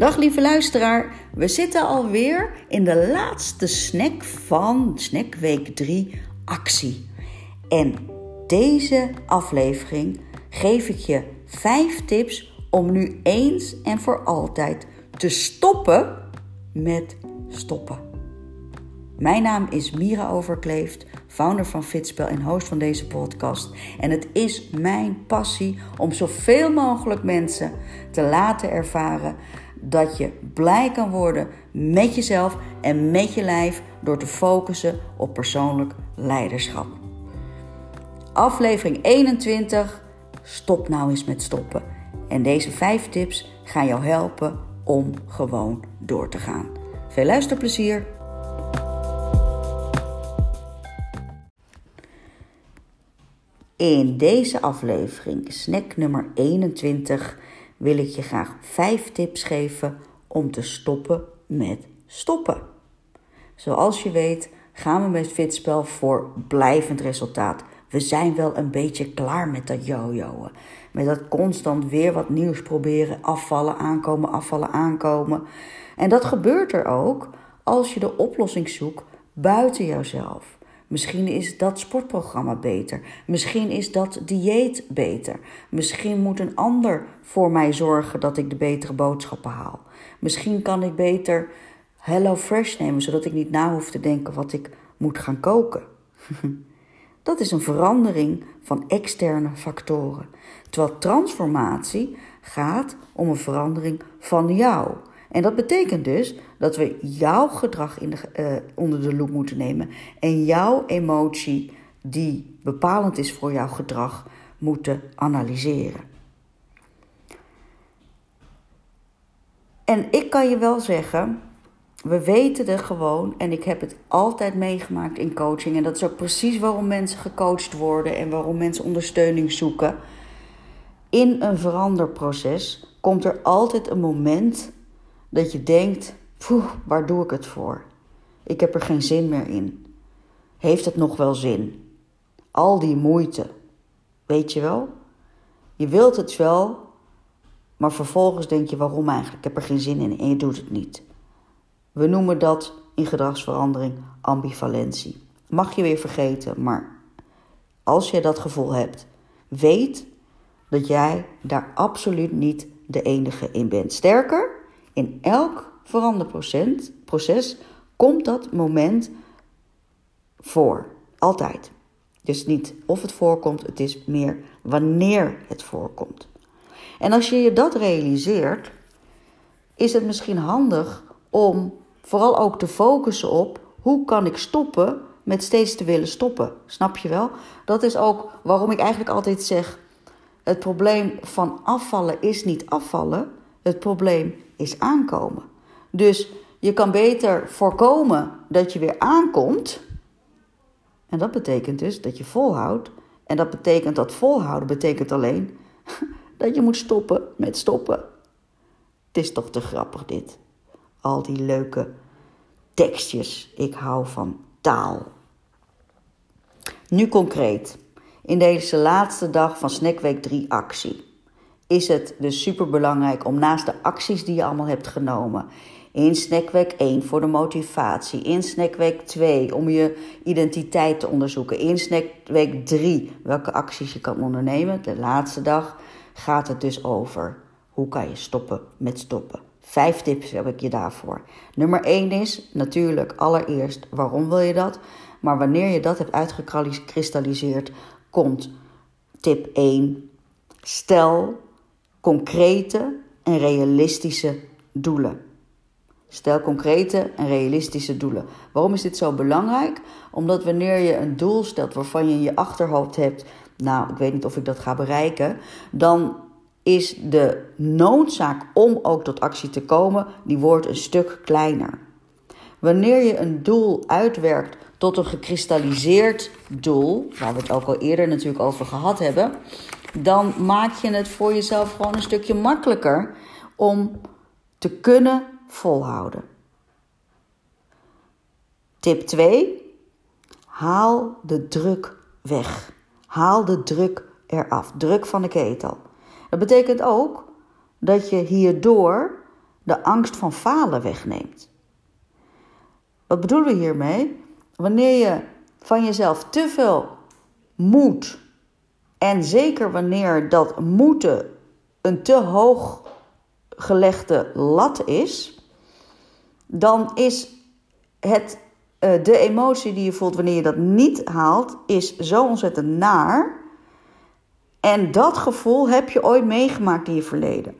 Dag lieve luisteraar, we zitten alweer in de laatste snack van Snackweek 3 actie. En deze aflevering geef ik je 5 tips om nu eens en voor altijd te stoppen met stoppen. Mijn naam is Mira Overkleeft, founder van Fitspel en host van deze podcast. En het is mijn passie om zoveel mogelijk mensen te laten ervaren dat je blij kan worden met jezelf en met je lijf door te focussen op persoonlijk leiderschap. Aflevering 21. Stop nou eens met stoppen. En deze vijf tips gaan jou helpen om gewoon door te gaan. Veel luisterplezier! In deze aflevering, snack nummer 21, wil ik je graag 5 tips geven om te stoppen met stoppen. Zoals je weet gaan we met Fitspel voor blijvend resultaat. We zijn wel een beetje klaar met dat jojoen. Met dat constant weer wat nieuws proberen, afvallen, aankomen, afvallen, aankomen. En dat gebeurt er ook als je de oplossing zoekt buiten jouzelf. Misschien is dat sportprogramma beter. Misschien is dat dieet beter. Misschien moet een ander voor mij zorgen dat ik de betere boodschappen haal. Misschien kan ik beter Hello Fresh nemen, zodat ik niet na hoef te denken wat ik moet gaan koken. dat is een verandering van externe factoren. Terwijl transformatie gaat om een verandering van jou. En dat betekent dus dat we jouw gedrag in de, uh, onder de loep moeten nemen en jouw emotie, die bepalend is voor jouw gedrag, moeten analyseren. En ik kan je wel zeggen, we weten er gewoon, en ik heb het altijd meegemaakt in coaching, en dat is ook precies waarom mensen gecoacht worden en waarom mensen ondersteuning zoeken. In een veranderproces komt er altijd een moment dat je denkt: poeh, waar doe ik het voor? Ik heb er geen zin meer in. Heeft het nog wel zin? Al die moeite. Weet je wel? Je wilt het wel, maar vervolgens denk je: waarom eigenlijk? Ik heb er geen zin in en je doet het niet. We noemen dat in gedragsverandering ambivalentie. Mag je weer vergeten, maar als je dat gevoel hebt, weet dat jij daar absoluut niet de enige in bent. Sterker, in elk veranderproces komt dat moment voor. Altijd. Dus niet of het voorkomt, het is meer wanneer het voorkomt. En als je je dat realiseert, is het misschien handig om vooral ook te focussen op hoe kan ik stoppen met steeds te willen stoppen. Snap je wel? Dat is ook waarom ik eigenlijk altijd zeg: het probleem van afvallen is niet afvallen. Het probleem is aankomen. Dus je kan beter voorkomen dat je weer aankomt. En dat betekent dus dat je volhoudt. En dat betekent dat volhouden betekent alleen dat je moet stoppen met stoppen. Het is toch te grappig dit. Al die leuke tekstjes. Ik hou van taal. Nu concreet. In deze laatste dag van Snackweek 3 actie is het dus super belangrijk om naast de acties die je allemaal hebt genomen. In snackweek 1 voor de motivatie. In snackweek 2 om je identiteit te onderzoeken. In snackweek 3 welke acties je kan ondernemen. De laatste dag gaat het dus over hoe kan je stoppen met stoppen. Vijf tips heb ik je daarvoor. Nummer 1 is natuurlijk allereerst waarom wil je dat? Maar wanneer je dat hebt uitgekristalliseerd, komt tip 1. Stel concrete en realistische doelen. Stel concrete en realistische doelen. Waarom is dit zo belangrijk? Omdat wanneer je een doel stelt waarvan je in je achterhoofd hebt, nou, ik weet niet of ik dat ga bereiken, dan is de noodzaak om ook tot actie te komen, die wordt een stuk kleiner. Wanneer je een doel uitwerkt tot een gekristalliseerd doel, waar we het ook al eerder natuurlijk over gehad hebben, dan maak je het voor jezelf gewoon een stukje makkelijker om te kunnen volhouden. Tip 2. Haal de druk weg. Haal de druk eraf. Druk van de ketel. Dat betekent ook dat je hierdoor de angst van falen wegneemt. Wat bedoelen we hiermee? Wanneer je van jezelf te veel moet, en zeker wanneer dat moeten een te hoog gelegde lat is, dan is het, uh, de emotie die je voelt wanneer je dat niet haalt, is zo ontzettend naar. En dat gevoel heb je ooit meegemaakt in je verleden.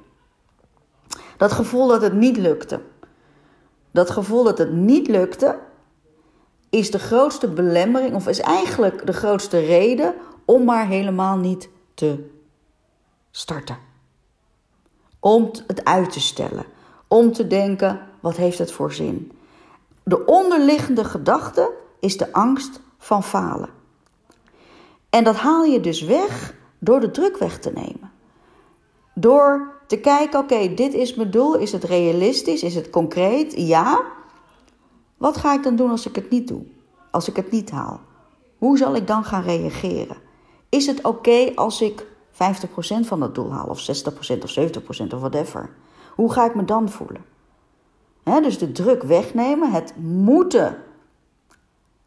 Dat gevoel dat het niet lukte. Dat gevoel dat het niet lukte, is de grootste belemmering, of is eigenlijk de grootste reden om maar helemaal niet te starten. Om het uit te stellen. Om te denken, wat heeft het voor zin? De onderliggende gedachte is de angst van falen. En dat haal je dus weg door de druk weg te nemen. Door te kijken, oké, dit is mijn doel. Is het realistisch? Is het concreet? Ja. Wat ga ik dan doen als ik het niet doe? Als ik het niet haal? Hoe zal ik dan gaan reageren? Is het oké als ik 50% van dat doel haal, of 60% of 70% of whatever? Hoe ga ik me dan voelen? dus de druk wegnemen, het moeten.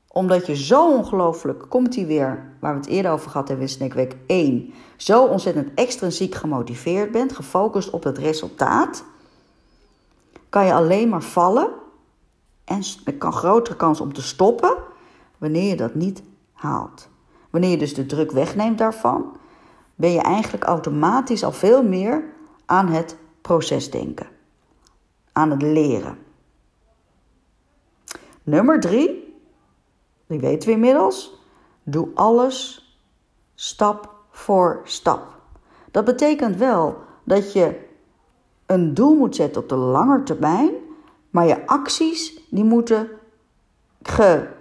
Omdat je zo ongelooflijk, komt hij weer, waar we het eerder over gehad hebben in Snackweek 1, zo ontzettend extrinsiek gemotiveerd bent, gefocust op het resultaat, kan je alleen maar vallen en er kan grotere kans om te stoppen wanneer je dat niet haalt. Wanneer je dus de druk wegneemt daarvan, ben je eigenlijk automatisch al veel meer aan het proces denken aan het leren. Nummer drie, die weten we inmiddels. Doe alles stap voor stap. Dat betekent wel dat je een doel moet zetten op de lange termijn, maar je acties die moeten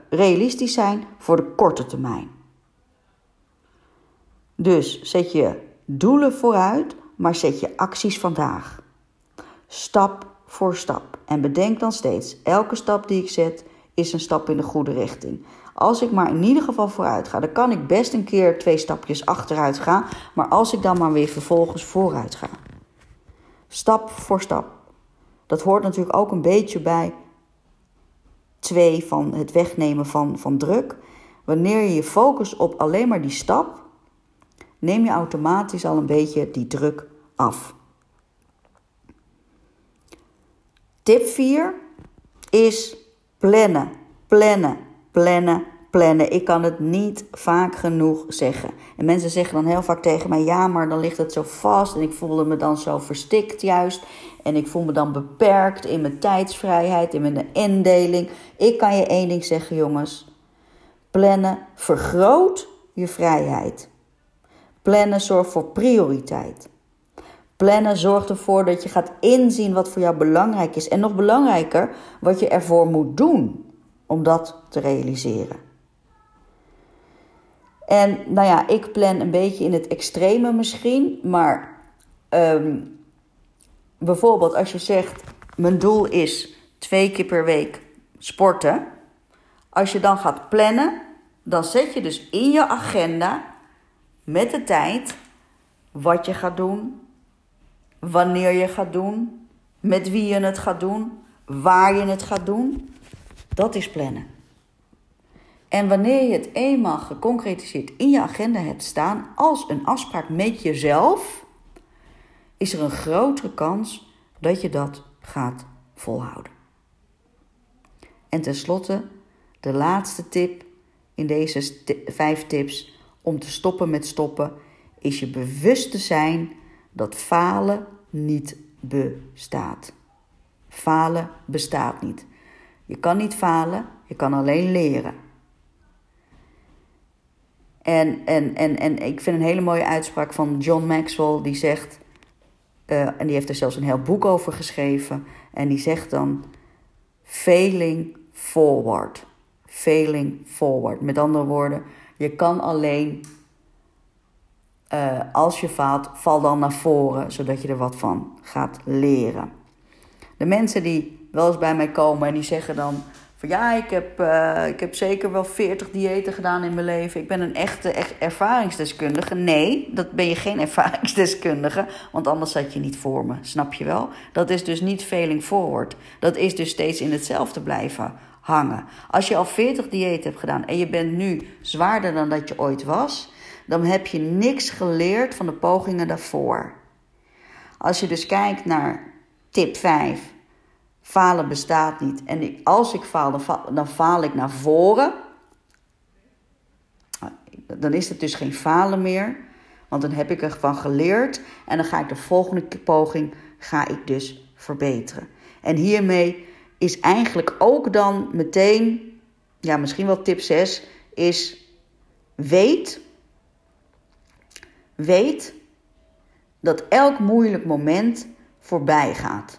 realistisch zijn voor de korte termijn. Dus zet je doelen vooruit, maar zet je acties vandaag. Stap voor stap. En bedenk dan steeds, elke stap die ik zet is een stap in de goede richting. Als ik maar in ieder geval vooruit ga, dan kan ik best een keer twee stapjes achteruit gaan. Maar als ik dan maar weer vervolgens vooruit ga. Stap voor stap. Dat hoort natuurlijk ook een beetje bij twee van het wegnemen van, van druk. Wanneer je je focust op alleen maar die stap, neem je automatisch al een beetje die druk af. Tip 4 is plannen, plannen, plannen, plannen. Ik kan het niet vaak genoeg zeggen. En mensen zeggen dan heel vaak tegen mij: ja, maar dan ligt het zo vast. En ik voelde me dan zo verstikt juist. En ik voel me dan beperkt in mijn tijdsvrijheid, in mijn indeling. Ik kan je één ding zeggen, jongens: plannen vergroot je vrijheid. Plannen zorgt voor prioriteit. Plannen zorgt ervoor dat je gaat inzien wat voor jou belangrijk is. En nog belangrijker, wat je ervoor moet doen om dat te realiseren. En nou ja, ik plan een beetje in het extreme misschien. Maar ehm, bijvoorbeeld als je zegt, mijn doel is twee keer per week sporten. Als je dan gaat plannen, dan zet je dus in je agenda met de tijd wat je gaat doen, wanneer je gaat doen, met wie je het gaat doen, waar je het gaat doen. Dat is plannen. En wanneer je het eenmaal geconcretiseerd in je agenda hebt staan als een afspraak met jezelf, is er een grotere kans dat je dat gaat volhouden. En tenslotte, de laatste tip in deze vijf tips om te stoppen met stoppen, is je bewust te zijn dat falen niet bestaat. Falen bestaat niet. Je kan niet falen, je kan alleen leren. En, en, en, en ik vind een hele mooie uitspraak van John Maxwell, die zegt, uh, en die heeft er zelfs een heel boek over geschreven, en die zegt dan: failing forward. Failing forward. Met andere woorden, je kan alleen uh, als je faalt, val dan naar voren, zodat je er wat van gaat leren. De mensen die wel eens bij mij komen en die zeggen dan van ja, ik heb, uh, ik heb zeker wel 40 diëten gedaan in mijn leven. Ik ben een echte echt ervaringsdeskundige. Nee, dat ben je geen ervaringsdeskundige, want anders zat je niet voor me. Snap je wel? Dat is dus niet failing forward. Dat is dus steeds in hetzelfde blijven hangen. Als je al 40 diëten hebt gedaan en je bent nu zwaarder dan dat je ooit was, dan heb je niks geleerd van de pogingen daarvoor. Als je dus kijkt naar tip 5, falen bestaat niet. En als ik faal, dan faal, dan faal ik naar voren. Dan is het dus geen falen meer, want dan heb ik ervan geleerd en dan ga ik de volgende poging ga ik dus verbeteren. En hiermee is eigenlijk ook dan meteen, ja, misschien wel tip 6, is weet, weet dat elk moeilijk moment voorbij gaat.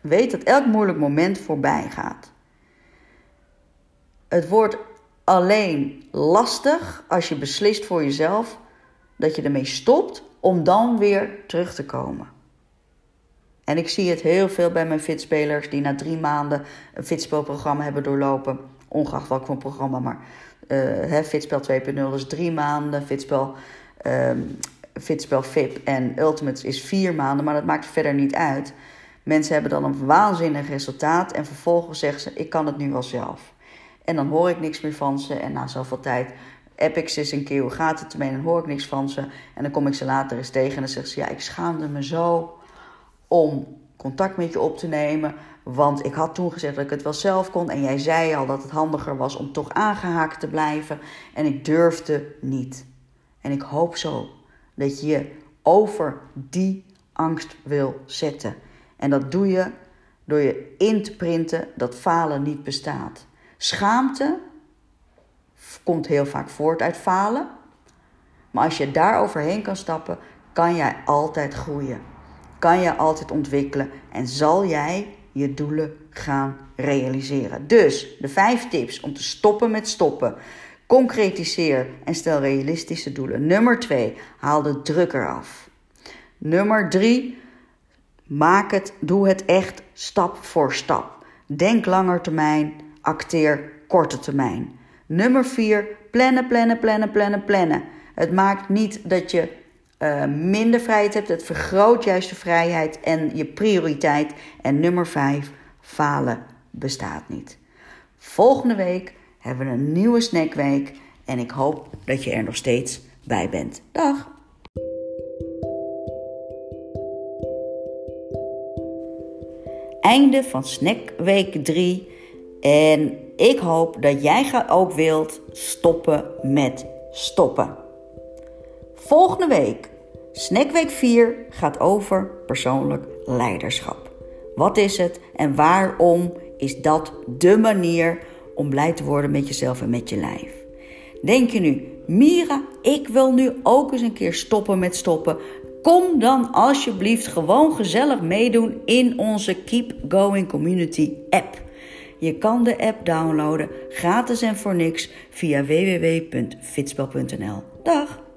Weet dat elk moeilijk moment voorbij gaat. Het wordt alleen lastig als je beslist voor jezelf dat je ermee stopt om dan weer terug te komen. En ik zie het heel veel bij mijn fitspelers die na drie maanden een fitspelprogramma hebben doorlopen. Ongeacht welk programma, maar uh, Fitspel 2.0 is drie maanden. Fitspel, um, Fitspel VIP en Ultimates is vier maanden, maar dat maakt verder niet uit. Mensen hebben dan een waanzinnig resultaat en vervolgens zeggen ze: Ik kan het nu wel zelf. En dan hoor ik niks meer van ze. En na zoveel tijd ze eens een keer hoe gaat het ermee en dan hoor ik niks van ze. En dan kom ik ze later eens tegen en dan zeggen ze: Ja, ik schaamde me zo om contact met je op te nemen. Want ik had toen gezegd dat ik het wel zelf kon. En jij zei al dat het handiger was om toch aangehaakt te blijven. En ik durfde niet. En ik hoop zo dat je over die angst wil zetten. En dat doe je door je in te printen dat falen niet bestaat. Schaamte komt heel vaak voort uit falen. Maar als je daar overheen kan stappen, kan jij altijd groeien kan je altijd ontwikkelen en zal jij je doelen gaan realiseren. Dus de vijf tips om te stoppen met stoppen. Concretiseer en stel realistische doelen. Nummer twee, haal de druk eraf. Nummer drie, maak het, doe het echt stap voor stap. Denk langer termijn, acteer korte termijn. Nummer vier, plannen, plannen, plannen, plannen, plannen. Het maakt niet dat je uh, minder vrijheid hebt. Het vergroot juist de vrijheid en je prioriteit. En nummer 5, falen bestaat niet. Volgende week hebben we een nieuwe snackweek. En ik hoop dat je er nog steeds bij bent. Dag! Einde van snackweek 3. En ik hoop dat jij ook wilt stoppen met stoppen. Volgende week Snackweek 4 gaat over persoonlijk leiderschap. Wat is het en waarom is dat de manier om blij te worden met jezelf en met je lijf? Denk je nu, Mira, ik wil nu ook eens een keer stoppen met stoppen. Kom dan alsjeblieft gewoon gezellig meedoen in onze Keep Going Community app. Je kan de app downloaden, gratis en voor niks, via www.fitspel.nl. Dag!